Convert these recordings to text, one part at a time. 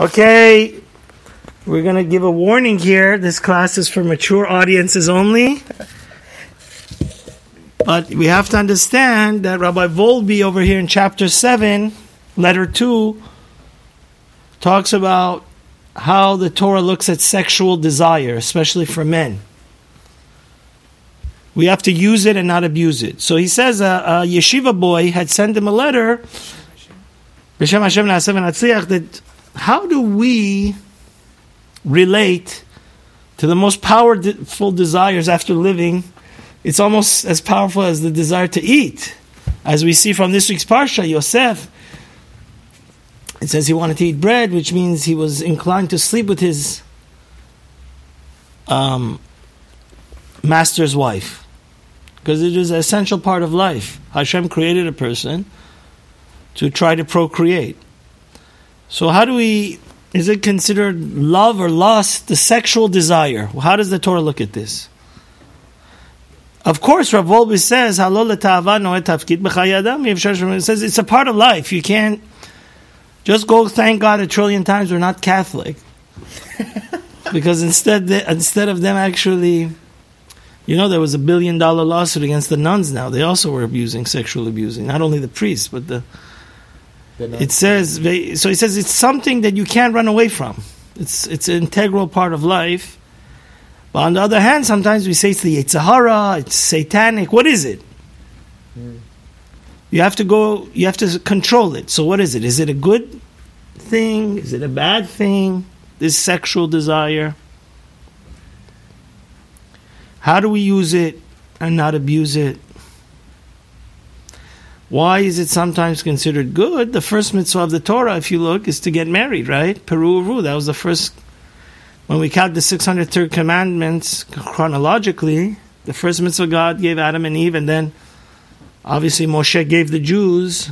Okay, we're going to give a warning here. This class is for mature audiences only. But we have to understand that Rabbi Wolbe over here in chapter 7, letter 2, talks about how the Torah looks at sexual desire, especially for men. We have to use it and not abuse it. So he says a, a yeshiva boy had sent him a letter, that how do we relate to the most powerful desires after living? It's almost as powerful as the desire to eat. As we see from this week's Parsha, Yosef, it says he wanted to eat bread, which means he was inclined to sleep with his um, master's wife. Because it is an essential part of life. Hashem created a person to try to procreate. So, how do we, is it considered love or lust, the sexual desire? How does the Torah look at this? Of course, Rav Wolbe says, it says it's a part of life. You can't just go thank God a trillion times we're not Catholic. because instead, they, instead of them actually, you know, there was a billion dollar lawsuit against the nuns now. They also were abusing, sexual abusing. Not only the priests, but the. It says, so he says it's something that you can't run away from. It's, it's an integral part of life. But on the other hand, sometimes we say it's the Yetzer Hara, it's satanic. What is it? Mm. You have to go, you have to control it. So what is it? Is it a good thing? Is it a bad thing? This sexual desire? How do we use it and not abuse it? Why is it sometimes considered good? The first mitzvah of the Torah, if you look, is to get married, right? Peru Uru, that was the first. When we count the 603 commandments chronologically, the first mitzvah God gave Adam and Eve, and then Obviously, Moshe gave the Jews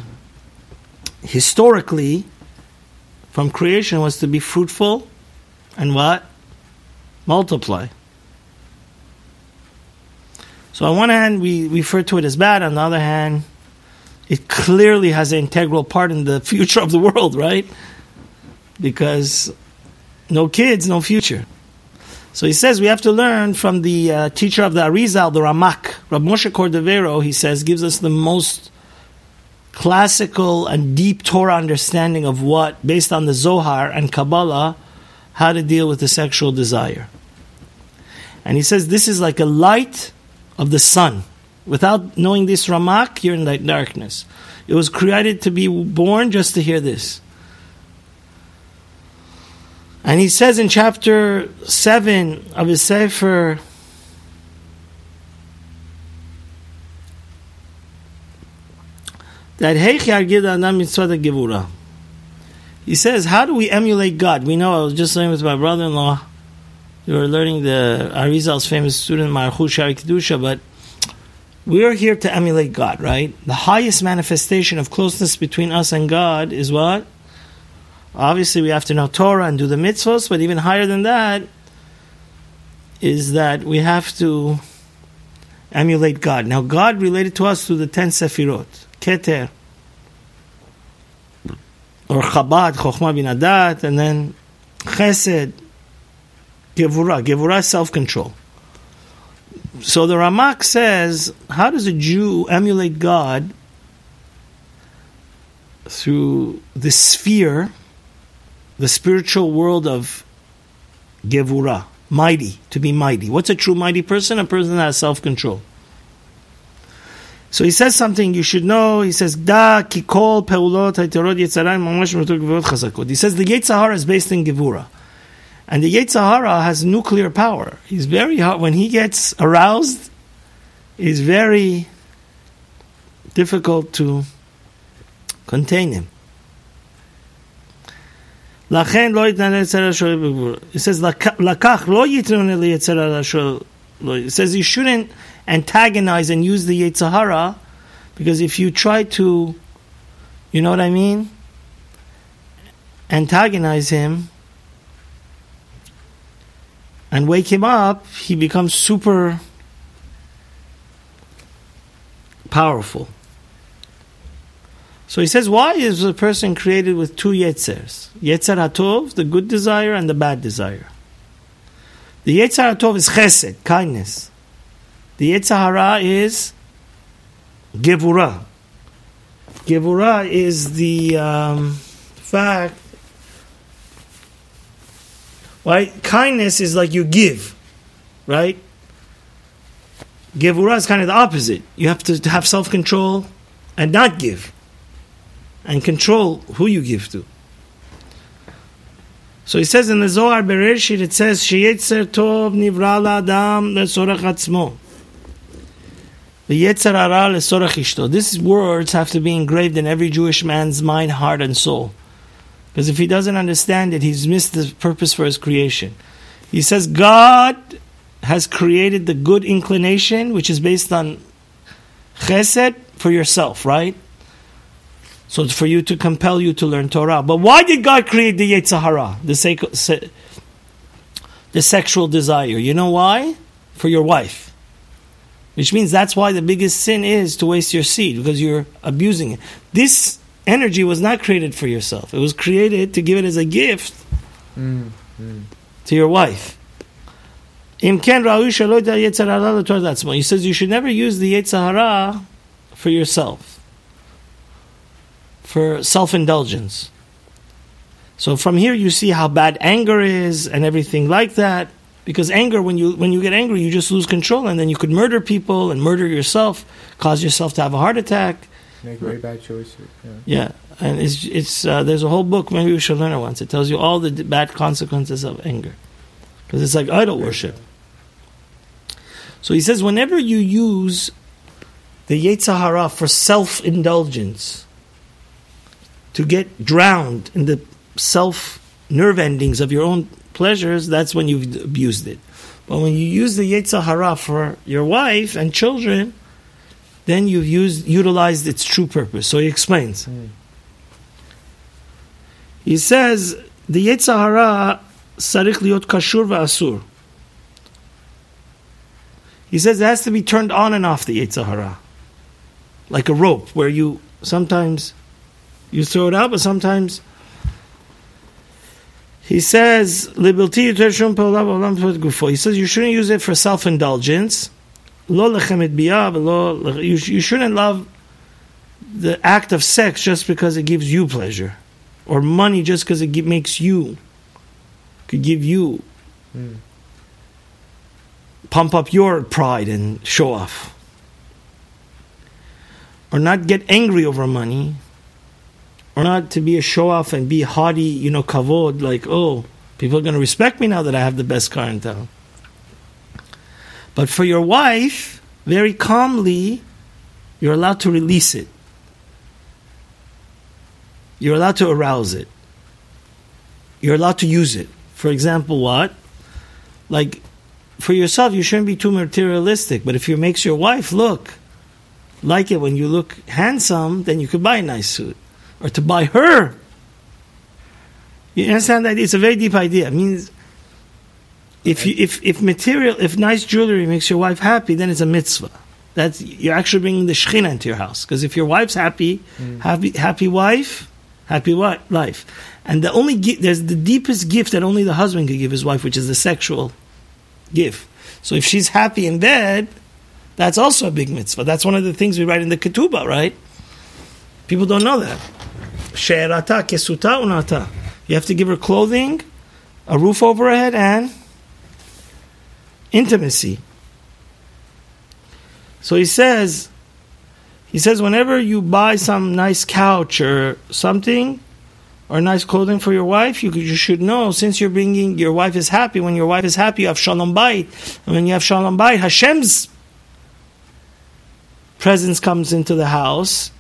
historically from creation was to be fruitful and what? Multiply. So, on one hand, we refer to it as bad. On the other hand, it clearly has an integral part in the future of the world, right? Because no kids, no future. So he says we have to learn from the uh, teacher of the Arizal, the Ramak, Rab Moshe Cordovero. He says gives us the most classical and deep Torah understanding of what, based on the Zohar and Kabbalah, how to deal with the sexual desire. And he says this is like a light of the sun. Without knowing this Ramak, you're in the darkness. It was created to be born just to hear this. And he says in chapter 7 of his Sefer, that He says, How do we emulate God? We know, I was just saying with my brother in law, we were learning the Arizal's famous student, Marchu Sha'arei Kedusha, but we are here to emulate God, right? The highest manifestation of closeness between us and God is what? Obviously, we have to know Torah and do the mitzvahs, but even higher than that is that we have to emulate God. Now, God related to us through the ten sefirot, Keter, or Chabad, Chokhmah Binah Da'at, and then Chesed, Gevurah. Gevurah self-control. So the Ramak says, how does a Jew emulate God through the sphere the spiritual world of Gevura, mighty, to be mighty. What's a true mighty person? A person that has self control. So he says something you should know. He says, Da kikol peulot. He says the Yetzer is based in Gevura. And the Yetzer Hara has nuclear power. He's very hot. When he gets aroused, it's very difficult to contain him. It says, It says you shouldn't antagonize and use the Yetzer Hara because if you try to, you know what I mean? Antagonize him, and wake him up, he becomes super powerful. So he says, why is a person created with two yetzers? Yetzer hatov, the good desire, and the bad desire. The yetzer hatov is chesed, kindness. The yetzer hara is gevura. Gevura is the um, fact. Right? Kindness is like you give, right? Gevura is kind of the opposite. You have to have self control and not give and control who you give to. So he says in the Zohar Bereshit, it says, Sheyetzer tov nivra la'adam le'sorach atzmo. V'yetzer. These words have to be engraved in every Jewish man's mind, heart, and soul. Because if he doesn't understand it, he's missed the purpose for his creation. He says, God has created the good inclination, which is based on chesed, for yourself, right? So it's for you to compel you to learn Torah. But why did God create the Yetzer Hara, the, sec- the sexual desire? You know why? For your wife. Which means that's why the biggest sin is to waste your seed, because you're abusing it. This energy was not created for yourself. It was created to give it as a gift mm, to your wife. He says you should never use the Yetzer Hara for yourself for self indulgence. So from here you see how bad anger is and everything like that. Because anger, when you when you get angry, you just lose control, and then you could murder people and murder yourself, cause yourself to have a heart attack. Make very bad choices. Yeah, yeah. and it's it's uh, there's a whole book maybe we should learn it once. It tells you all the bad consequences of anger, because it's like idol worship. So he says, whenever you use the Yetzer Hara for self indulgence, to get drowned in the self nerve endings of your own pleasures, that's when you've abused it. But when you use the Yetzer Hara for your wife and children, then you've used, utilized its true purpose. So he explains. Mm. He says, the Yetzer Hara sarich liot kashur va'asur. He says it has to be turned on and off the Yetzer Hara. Like a rope, where you sometimes you throw it out, but sometimes he says He says you shouldn't use it for self indulgence. You shouldn't love the act of sex just because it gives you pleasure, or money just because it makes you could give you mm. pump up your pride and show off, or not get angry over money or not to be a show off and be haughty, you know, kavod, like, oh, people are going to respect me now that I have the best car in town. But for your wife, very calmly, you're allowed to release it. You're allowed to arouse it. You're allowed to use it. For example, what? Like, for yourself, you shouldn't be too materialistic, but if it makes your wife look like it when you look handsome, then you could buy a nice suit or to buy her. You understand that it's a very deep idea. It means if you, if if material if nice jewelry makes your wife happy, then it's a mitzvah. That's you're actually bringing the shechina into your house because if your wife's happy, mm. happy happy wife, happy wife, life. And the only there's the deepest gift that only the husband can give his wife, which is the sexual gift. So if she's happy in bed, that's also a big mitzvah. That's one of the things we write in the ketubah, right? People don't know that. She'erata kesuta unata. You have to give her clothing, a roof over her head, and intimacy. So he says, he says, whenever you buy some nice couch or something, or nice clothing for your wife, you, you should know since you're bringing your wife is happy. When your wife is happy, you have shalom bayit, and when you have shalom bayit, Hashem's presence comes into the house,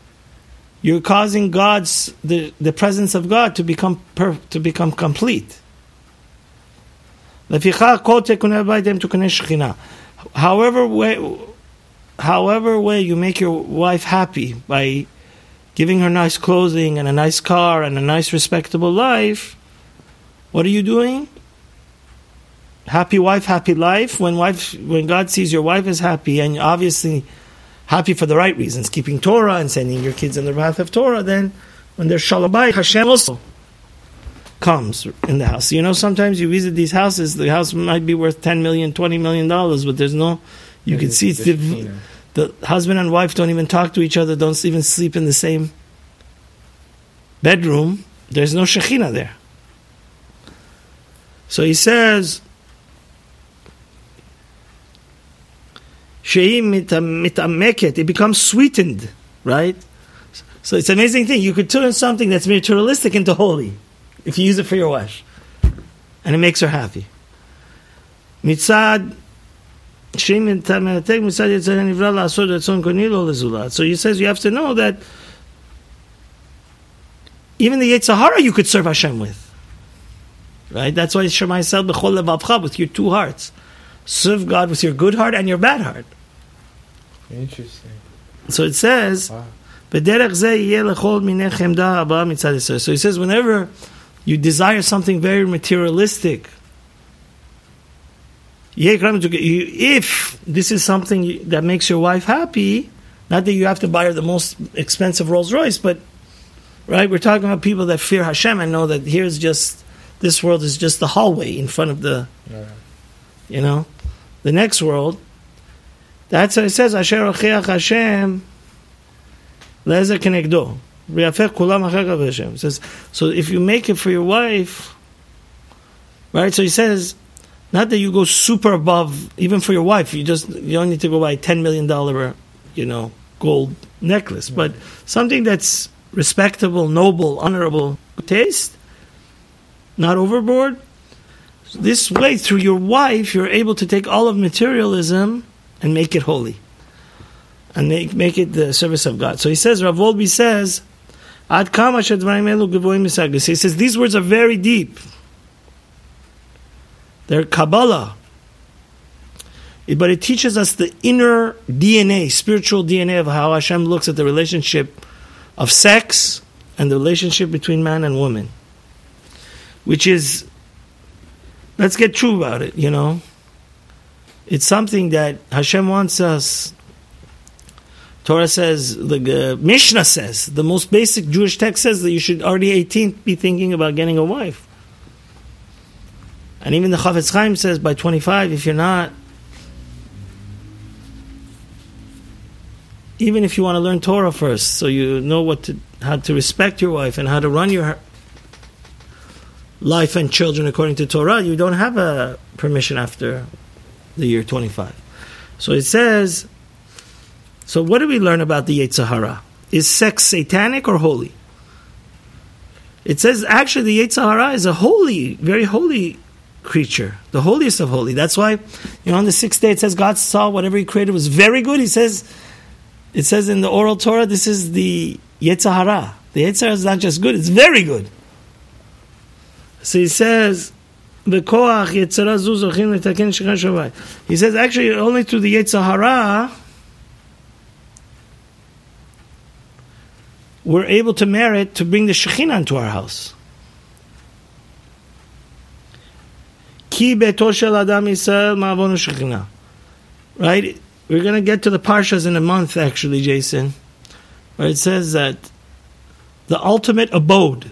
you're causing God's the, the presence of God to become per, to become complete. However way, however way you make your wife happy by giving her nice clothing and a nice car and a nice respectable life, what are you doing? Happy wife, happy life. When wife, when God sees your wife is happy, and obviously happy for the right reasons, keeping Torah and sending your kids in the path of Torah, then when there's shalom Hashem also comes in the house. You know, sometimes you visit these houses, the house might be worth 10 million, 20 million dollars, but there's no, you Yeah, can see it's the, the husband and wife don't even talk to each other, don't even sleep in the same bedroom. There's no Shekhinah there. So he says, it becomes sweetened, right? So it's an amazing thing. You could turn something that's materialistic into holy if you use it for your wife. And it makes her happy. Mitzad shehi mitameket, mitzad yetzer hara nivra la'asod ratzon koni lo lezulat. So he says you have to know that even the Yetzer Hara you could serve Hashem with. Right? That's why Shema Yisrael b'chol levavcha, with your two hearts. Serve God with your good heart and your bad heart. Interesting. So it says, Wow. "B'derech zeh yeh lechol minei chemda haba mitzad Yisrael." So he says, whenever you desire something very materialistic, yeh kram to- you- if this is something that makes your wife happy, not that you have to buy her the most expensive Rolls Royce, but right, we're talking about people that fear Hashem and know that here's just this world is just the hallway in front of the Yeah. you know, the next world. That's what it says. Asher Hashem kenegdo. Says so. If you make it for your wife, right? So he says, not that you go super above, even for your wife. You just you don't need to go buy a ten million dollar, you know, gold necklace, but something that's respectable, noble, honorable taste, not overboard. This way, through your wife, you're able to take all of materialism and make it holy. And make, make it the service of God. So he says, Rav Wolbe says, Ad kama elu. He says, these words are very deep. They're Kabbalah. But it teaches us the inner DNA, spiritual DNA of how Hashem looks at the relationship of sex and the relationship between man and woman. Which is let's get true about it, you know. It's something that Hashem wants us. Torah says, the uh, Mishnah says, the most basic Jewish text says that you should already 18 be thinking about getting a wife. And even the Chafetz Chaim says by 25, if you're not, even if you want to learn Torah first, so you know what to, how to respect your wife and how to run your life and children according to Torah, you don't have a permission after the year 25. So it says, so what do we learn about the Yetzer Hara? Is sex satanic or holy? It says actually the Yetzer Hara is a holy, very holy creature, the holiest of holy. That's why, you know, on the sixth day it says God saw whatever He created was very good. He says, it says in the oral Torah, this is the Yetzer Hara. The Yetzer Hara is not just good; it's very good. So he says. He says, actually, only through the Yetzer Hara we're able to merit to bring the Shekhinah into our house. Right? We're going to get to the Parshas in a month, actually, Jason, where it says that the ultimate abode,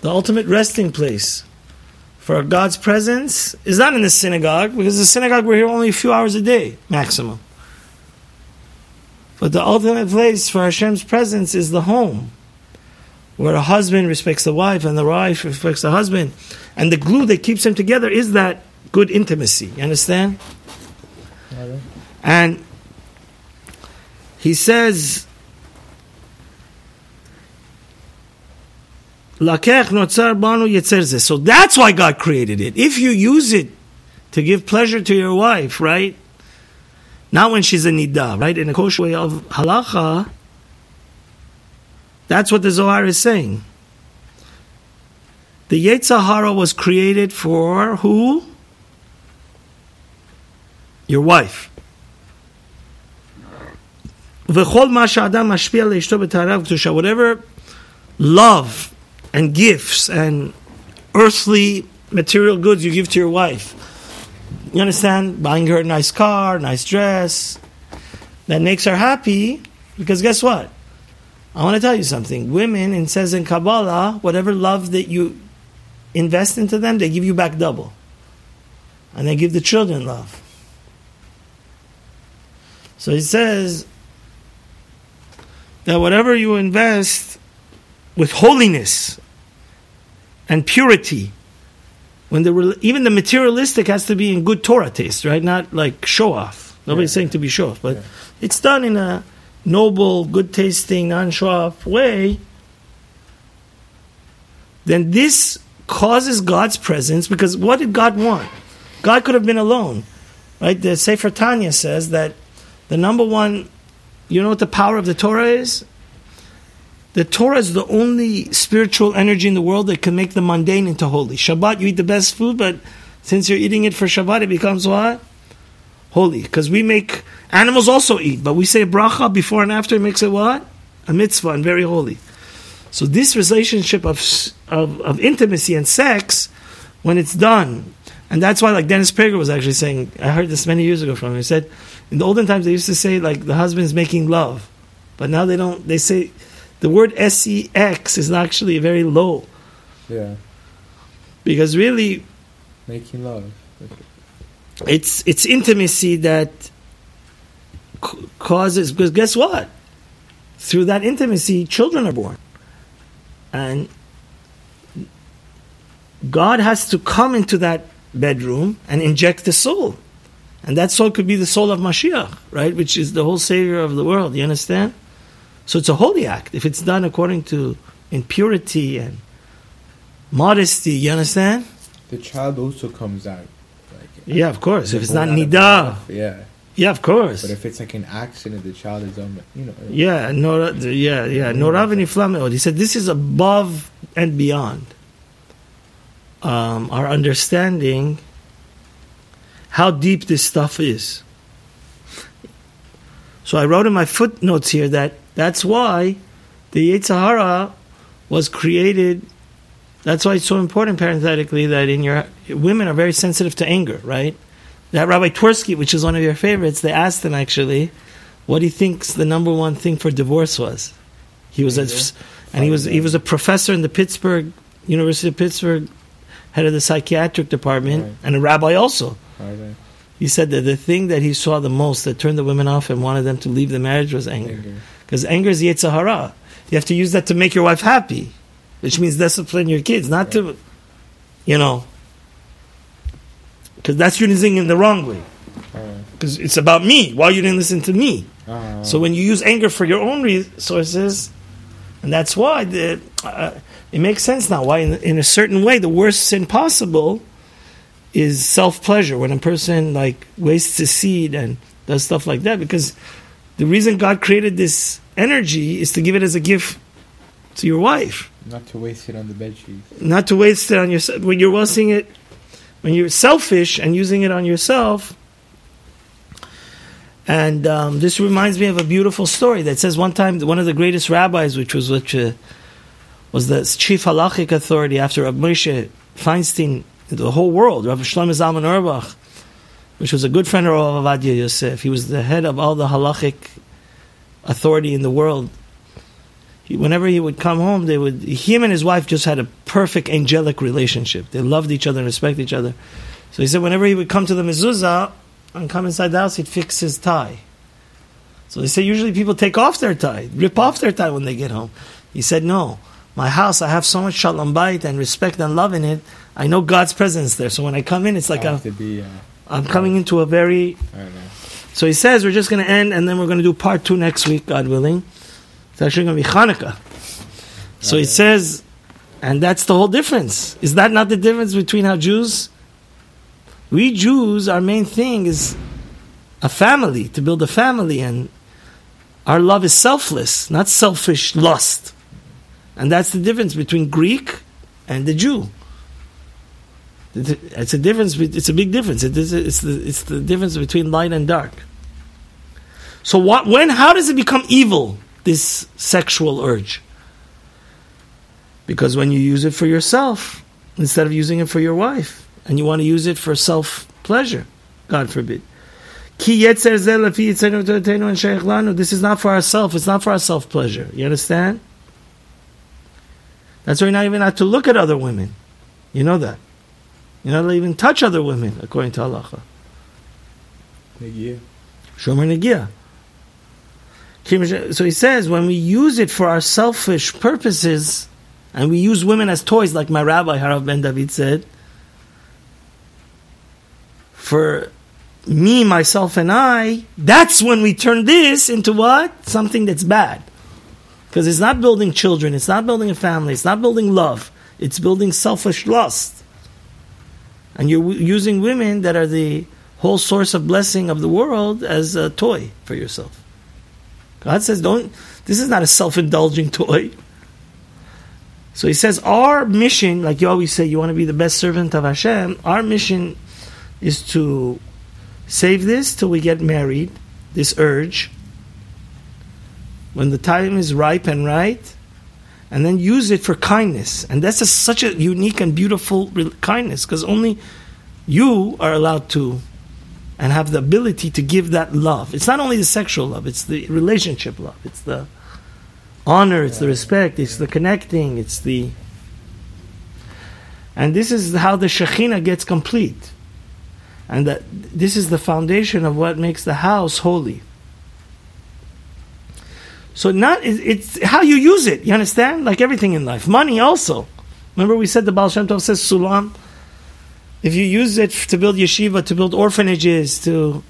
the ultimate resting place for God's presence is not in the synagogue, because the synagogue we're here only a few hours a day, maximum. But the ultimate place for Hashem's presence is the home, where a husband respects the wife and the wife respects the husband. And the glue that keeps them together is that good intimacy. You understand? And he says. So that's why God created it. If you use it to give pleasure to your wife, right? Not when she's a nida, right? In a kosher way of halacha, that's what the Zohar is saying. The Yetzer Hara was created for who? Your wife. Whatever love and gifts and earthly material goods you give to your wife, you understand? Buying her a nice car, nice dress, that makes her happy, because guess what? I want to tell you something. Women, it says in Kabbalah, whatever love that you invest into them, they give you back double. And they give the children love. So he says that whatever you invest with holiness and purity, when the even the materialistic has to be in good Torah taste, right? Not like show off. Nobody's Yeah. saying to be show off, but Yeah. it's done in a noble, good tasting, non show off way. Then this causes God's presence because what did God want? God could have been alone, right? The Sefer Tanya says that the number one, you know what the power of the Torah is? The Torah is the only spiritual energy in the world that can make the mundane into holy. Shabbat, you eat the best food, but since you're eating it for Shabbat, it becomes what? Holy. Because we make, animals also eat, but we say bracha before and after, it makes it what? A mitzvah and very holy. So this relationship of, of, of intimacy and sex, when it's done, and that's why like Dennis Prager was actually saying, I heard this many years ago from him, he said, in the olden times they used to say like the husband's making love, but now they don't, they say, the word sex is actually very low, Yeah. because really Making love. it's it's intimacy that c- causes because guess what? Through that intimacy children are born. And god has to come into that bedroom and inject the soul. And that soul could be the soul of mashiach right? Which is the whole savior of the world. You understand so it's a holy act if it's done according to in purity and modesty you understand The child also comes out. Like, yeah of course if it's not nidah Yeah. yeah of course But if it's like an accident, the child is on, you know. Yeah, no, yeah, yeah. Norav and. He said this is above and beyond um, our understanding how deep this stuff is. So I wrote in my footnotes here that that's why the Yetzer Hara was created. That's why it's so important, parenthetically, that in your women are very sensitive to anger, right? That Rabbi Twersky, which is one of your favorites, they asked him actually what he thinks the number one thing for divorce was. He was a, and he was he was a professor in the Pittsburgh University of Pittsburgh, head of the psychiatric department, Right. and a rabbi also. They? He said that the thing that he saw the most that turned the women off and wanted them to leave the marriage was anger. Anger. Because anger is Yetzer Hara. You have to use that to make your wife happy, which means discipline your kids, not to, you know, because that's using in the wrong way. Because it's about me. Why you didn't listen to me? Ah. So when you use anger for your own resources, and that's why the, uh, it makes sense now. Why, in, in a certain way, the worst sin possible is self pleasure. When a person like wastes his seed and does stuff like that, because the reason God created this energy is to give it as a gift to your wife, not to waste it on the bed sheets. not to waste it on yourself. When you're wasting it, when you're selfish and using it on yourself. And um, this reminds me of a beautiful story that says one time one of the greatest rabbis, which was which uh, was the chief halachic authority after Rabbi Moshe Feinstein, the whole world, Rabbi Shlomo Zalman Auerbach, which was a good friend of Rav Ovadia Yosef. He was the head of all the halachic authority in the world. He, whenever he would come home, they would him and his wife just had a perfect angelic relationship. They loved each other and respected each other. So he said, whenever he would come to the mezuzah and come inside the house, he'd fix his tie. So they say usually people take off their tie, rip off their tie when they get home. He said, no. My house, I have so much shalom bayit and respect and love in it. I know God's presence there. So when I come in, it's like I to be. Uh, I'm coming into a very so he says we're just going to end, and then we're going to do part two next week, God willing. It's actually going to be Hanukkah. So he says, and that's the whole difference. Is that not the difference between how Jews? We Jews, our main thing is a family, to build a family, and our love is selfless, not selfish lust. And that's the difference between Greek and the Jew. It's a difference. It's a big difference. It is. It's the. It's the difference between light and dark. So what? When? How does it become evil? This sexual urge. Because when you use it for yourself instead of using it for your wife, and you want to use it for self pleasure, God forbid. This is not for ourselves. It's not for our self pleasure. You understand? That's why you're not even allowed to look at other women. You know that. You're not allowed to even touch other women according to halacha. Negia. Shomer negia. So he says when we use it for our selfish purposes, and we use women as toys, like my rabbi Harav Ben David said, for me, myself, and I, that's when we turn this into what? Something that's bad. Because it's not building children, it's not building a family, it's not building love, it's building selfish lust. And you're w- using women that are the whole source of blessing of the world as a toy for yourself. God says, don't, this is not a self indulging toy. So he says, our mission, like you always say, you want to be the best servant of Hashem, our mission is to save this till we get married, this urge, when the time is ripe and right, and then use it for kindness. And that's a, such a unique and beautiful re- kindness because only you are allowed to and have the ability to give that love. It's not only the sexual love, it's the relationship love. It's the honor, it's the respect, it's the connecting, it's the. And this is how the Shekhinah gets complete. And that this is the foundation of what makes the house holy. So not it's how you use it. You understand? Like everything in life, money also. Remember we said the Baal Shem Tov says sulam. If you use it to build yeshiva, to build orphanages, to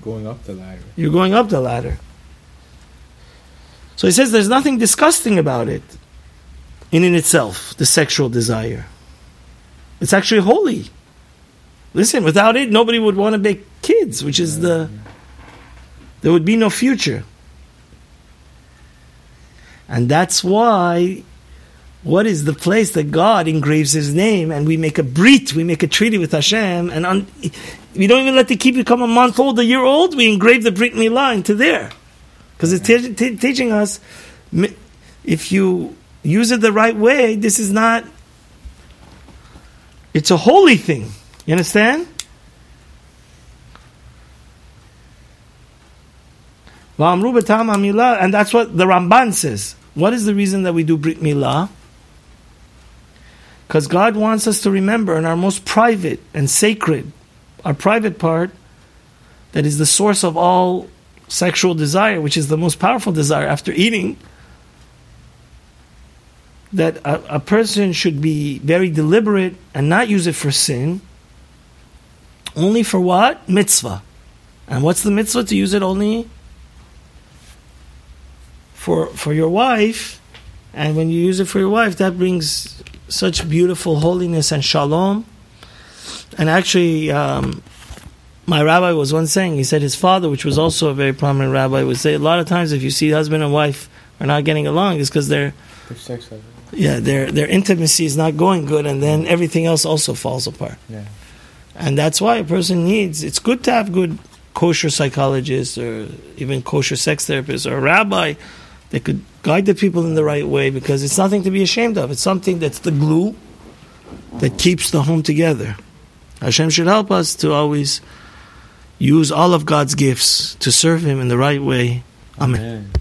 Going up the ladder. you're going up the ladder. So he says there's nothing disgusting about it in in itself, the sexual desire. It's actually holy. Listen, without it, nobody would want to make kids, which is the there would be no future. And that's why what is the place that God engraves His name, and we make a brit, we make a treaty with Hashem, and on, we don't even let the kid become a month old, a year old. We engrave the brit milah into there, because it's te- te- teaching us if you use it the right way, this is not. It's a holy thing. You understand? And that's what the Ramban says. What is the reason that we do Brit Milah? Because God wants us to remember in our most private and sacred, our private part, that is the source of all sexual desire, which is the most powerful desire after eating, that a, a person should be very deliberate and not use it for sin, only for what? Mitzvah. And what's the mitzvah? To use it only for for your wife, and when you use it for your wife, that brings such beautiful holiness and shalom. And actually, um, my rabbi was once saying, he said his father, which was also a very prominent rabbi, would say a lot of times if you see husband and wife are not getting along, it's because they're For sex level. yeah their their intimacy is not going good, and then everything else also falls apart. Yeah. And that's why a person needs. It's good to have good kosher psychologists or even kosher sex therapists or a rabbi that could guide the people in the right way because it's nothing to be ashamed of. It's something that's the glue that keeps the home together. Hashem should help us to always use all of God's gifts to serve Him in the right way. Amen. Amen.